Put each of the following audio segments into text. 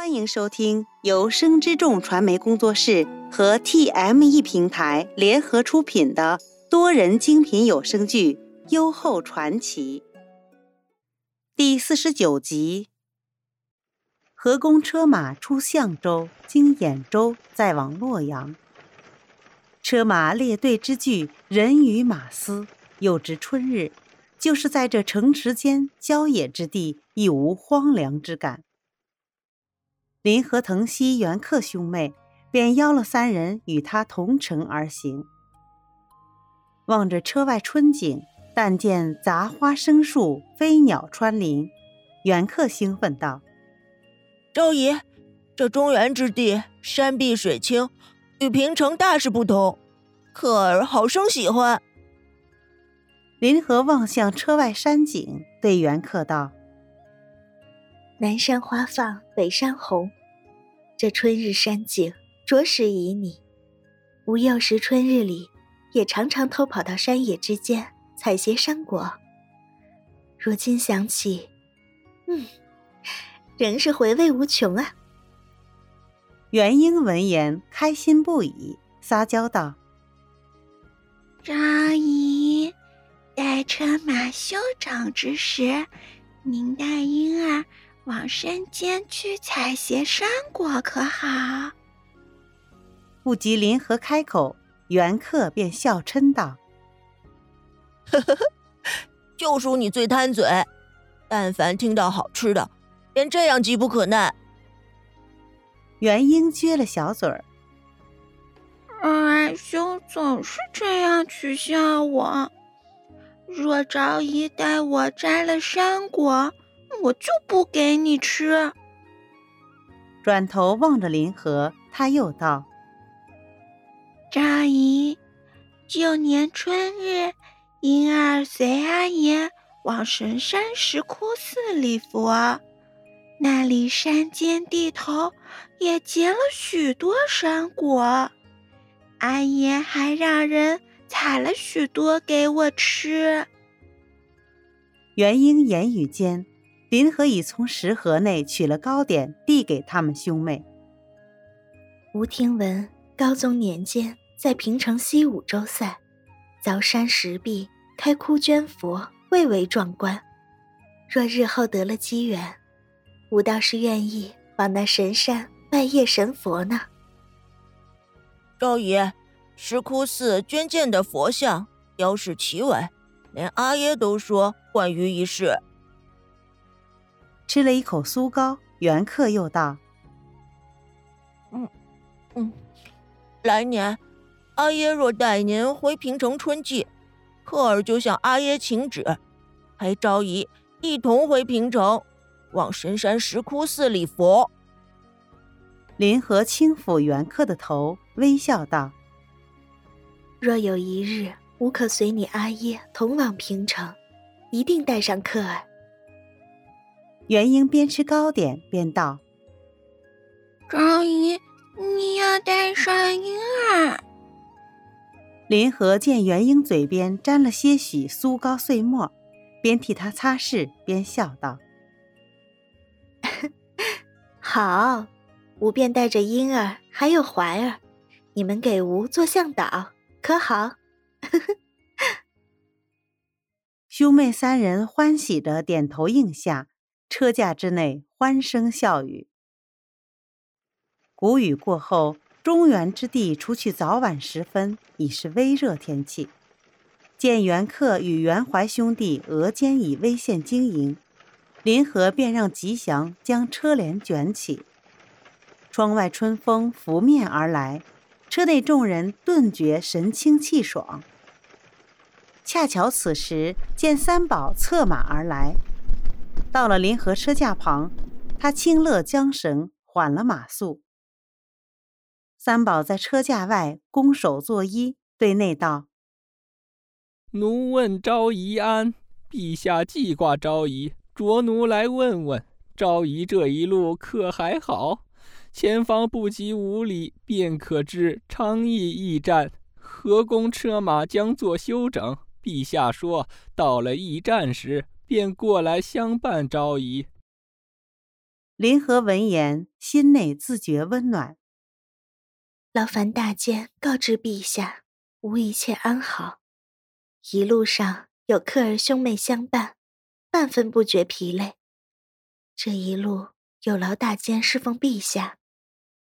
欢迎收听由生之众传媒工作室和 TME 平台联合出品的多人精品有声剧《优厚传奇》第四十九集。河工车马出象州，经兖州，再往洛阳。车马列队之距，人与马嘶。又值春日，就是在这城池间郊野之地，亦无荒凉之感。林和藤西元克兄妹便邀了三人与他同乘而行。望着车外春景，但见杂花生树，飞鸟穿林，元克兴奋道：“周姨，这中原之地，山碧水清，与平城大是不同，克儿好生喜欢。”林和望向车外山景，对袁克道。南山花放，北山红，这春日山景着实旖旎。无幼时春日里，也常常偷跑到山野之间采撷山果。如今想起，嗯，仍是回味无穷啊。元英闻言开心不已，撒娇道：“张姨，待车马修整之时，您带婴儿。”往山间去采些山果，可好？不及林和开口，袁克便笑嗔道：“呵呵呵，就属你最贪嘴，但凡听到好吃的，便这样急不可耐。”元英撅了小嘴儿：“二兄总是这样取笑我。若昭仪带我摘了山果。”我就不给你吃。转头望着林和，他又道：“张阿姨，旧年春日，婴儿随阿爷往神山石窟寺礼佛，那里山间地头也结了许多山果，阿爷还让人采了许多给我吃。”元英言语间。林和已从食盒内取了糕点，递给他们兄妹。吴听闻高宗年间在平城西五州塞，凿山石壁，开窟捐佛，蔚为壮观。若日后得了机缘，吾倒是愿意往那神山拜谒神佛呢。赵爷，石窟寺捐建的佛像雕饰奇伟，连阿耶都说欢愉一世。吃了一口酥糕，袁克又道：“嗯，嗯，来年阿耶若带您回平城春季，克儿就向阿耶请旨，陪昭仪一同回平城，往神山石窟寺礼佛。”林和轻抚袁克的头，微笑道：“若有一日，吾可随你阿耶同往平城，一定带上克儿。”元英边吃糕点边道：“昭仪，你要带上婴儿。”林和见元英嘴边沾了些许酥糕碎末，边替他擦拭边笑道：“好，吾便带着婴儿还有怀儿，你们给吾做向导，可好？” 兄妹三人欢喜的点头应下。车驾之内欢声笑语。谷雨过后，中原之地除去早晚时分，已是微热天气。见袁克与袁怀兄弟额间已微现晶莹，林和便让吉祥将车帘卷起。窗外春风拂面而来，车内众人顿觉神清气爽。恰巧此时见三宝策马而来。到了临河车架旁，他轻勒缰绳，缓了马速。三宝在车架外拱手作揖，对内道：“奴问昭仪安，陛下记挂昭仪，着奴来问问昭仪这一路可还好？前方不及五里，便可至昌邑驿站，河宫车马将作休整。陛下说到了驿站时。”便过来相伴昭仪。林和闻言，心内自觉温暖。劳烦大监告知陛下，吾一切安好。一路上有客儿兄妹相伴，半分不觉疲累。这一路有劳大监侍奉陛下，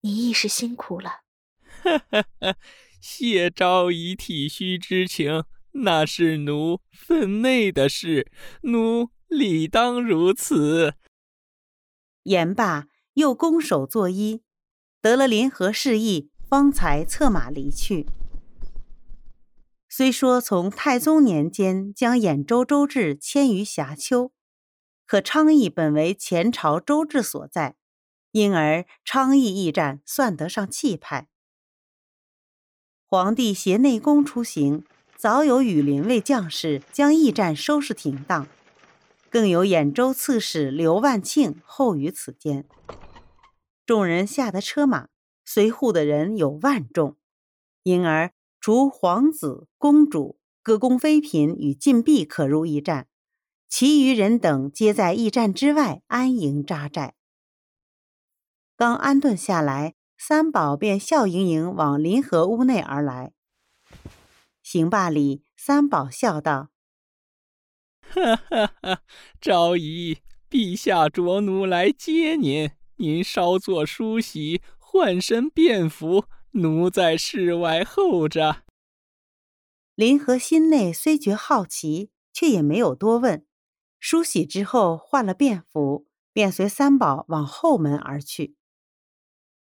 你亦是辛苦了。哈哈哈！谢昭仪体恤之情，那是奴分内的事，奴理当如此。言罢，又拱手作揖，得了临和示意。方才策马离去。虽说从太宗年间将兖州州治迁于峡丘，可昌邑本为前朝州治所在，因而昌邑驿站算得上气派。皇帝携内宫出行，早有羽林卫将士将驿站收拾停当，更有兖州刺史刘万庆候于此间。众人下得车马。随护的人有万众，因而除皇子、公主、各宫妃嫔与禁闭可入驿站，其余人等皆在驿站之外安营扎寨。刚安顿下来，三宝便笑盈盈往临河屋内而来。行罢礼，三宝笑道：“哈哈哈，昭仪，陛下着奴来接您，您稍作梳洗。”换身便服，奴在室外候着。林和心内虽觉好奇，却也没有多问。梳洗之后，换了便服，便随三宝往后门而去。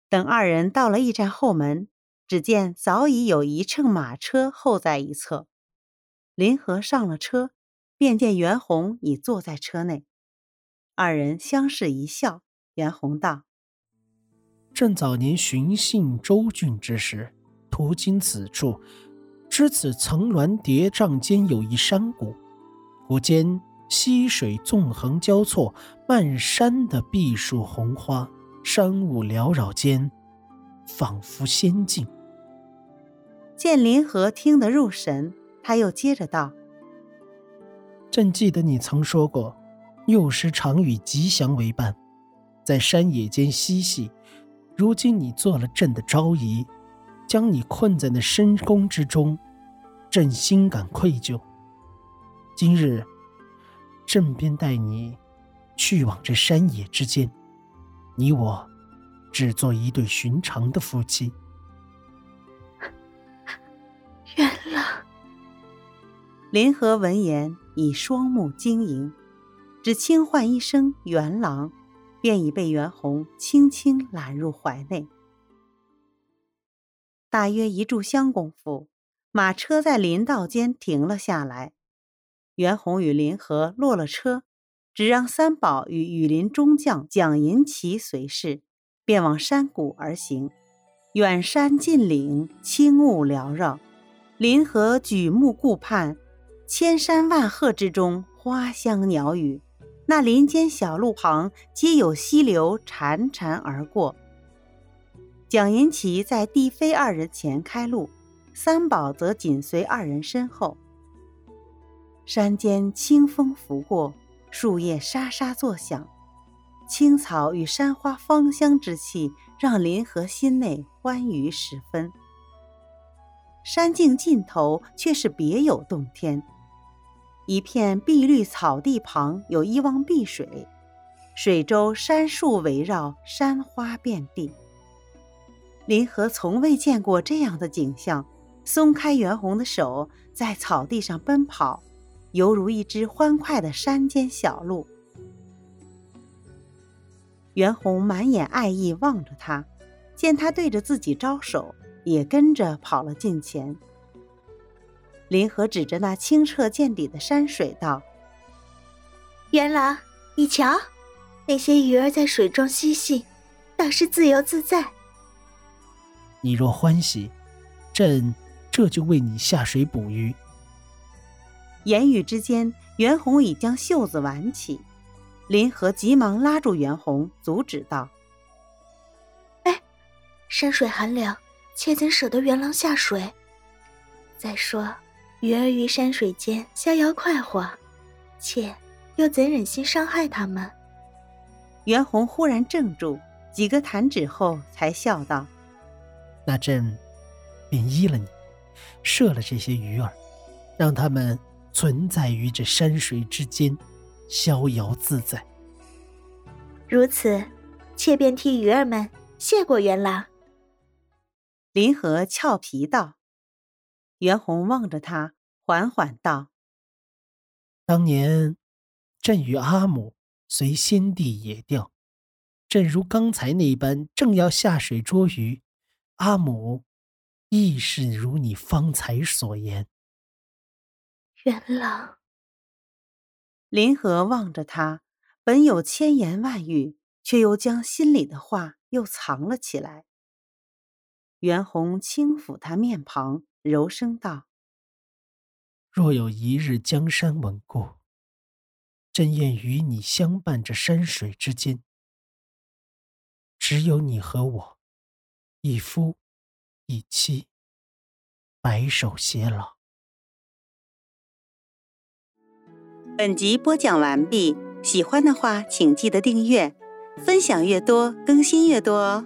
等二人到了驿站后门，只见早已有一乘马车候在一侧。林和上了车，便见袁弘已坐在车内。二人相视一笑，袁弘道。朕早年巡幸州郡之时，途经此处，知此层峦叠嶂间有一山谷，谷间溪水纵横交错，漫山的碧树红花，山雾缭绕间，仿佛仙境。见林和听得入神，他又接着道：“朕记得你曾说过，幼时常与吉祥为伴，在山野间嬉戏。”如今你做了朕的昭仪，将你困在那深宫之中，朕心感愧疚。今日，朕便带你去往这山野之间，你我只做一对寻常的夫妻。林和闻言已双目晶莹，只轻唤一声“元郎”。便已被袁弘轻轻揽入怀内。大约一炷香功夫，马车在林道间停了下来。袁弘与林和落了车，只让三宝与羽林中将蒋银奇随侍，便往山谷而行。远山近岭，轻雾缭绕，林和举目顾盼，千山万壑之中，花香鸟语。那林间小路旁，皆有溪流潺潺而过。蒋银奇在帝妃二人前开路，三宝则紧随二人身后。山间清风拂过，树叶沙沙作响，青草与山花芳香之气，让林和心内欢愉十分。山径尽头却是别有洞天。一片碧绿草地旁有一汪碧水，水周山树围绕，山花遍地。林和从未见过这样的景象，松开袁弘的手，在草地上奔跑，犹如一只欢快的山间小鹿。袁弘满眼爱意望着他，见他对着自己招手，也跟着跑了近前。林和指着那清澈见底的山水道：“元朗，你瞧，那些鱼儿在水中嬉戏，倒是自由自在。你若欢喜，朕这就为你下水捕鱼。”言语之间，袁弘已将袖子挽起，林和急忙拉住袁弘，阻止道：“哎，山水寒凉，且怎舍得元郎下水？再说……”鱼儿于山水间逍遥快活，妾又怎忍心伤害他们？袁弘忽然怔住，几个弹指后才笑道：“那朕便依了你，射了这些鱼儿，让他们存在于这山水之间，逍遥自在。如此，妾便替鱼儿们谢过元郎。”林和俏皮道。袁弘望着他，缓缓道：“当年，朕与阿母随先帝野钓，正如刚才那般，正要下水捉鱼，阿母亦是如你方才所言。”元朗，林和望着他，本有千言万语，却又将心里的话又藏了起来。袁弘轻抚他面庞。柔声道：“若有一日江山稳固，朕愿与你相伴这山水之间。只有你和我，一夫一妻，白首偕老。”本集播讲完毕，喜欢的话请记得订阅，分享越多更新越多哦。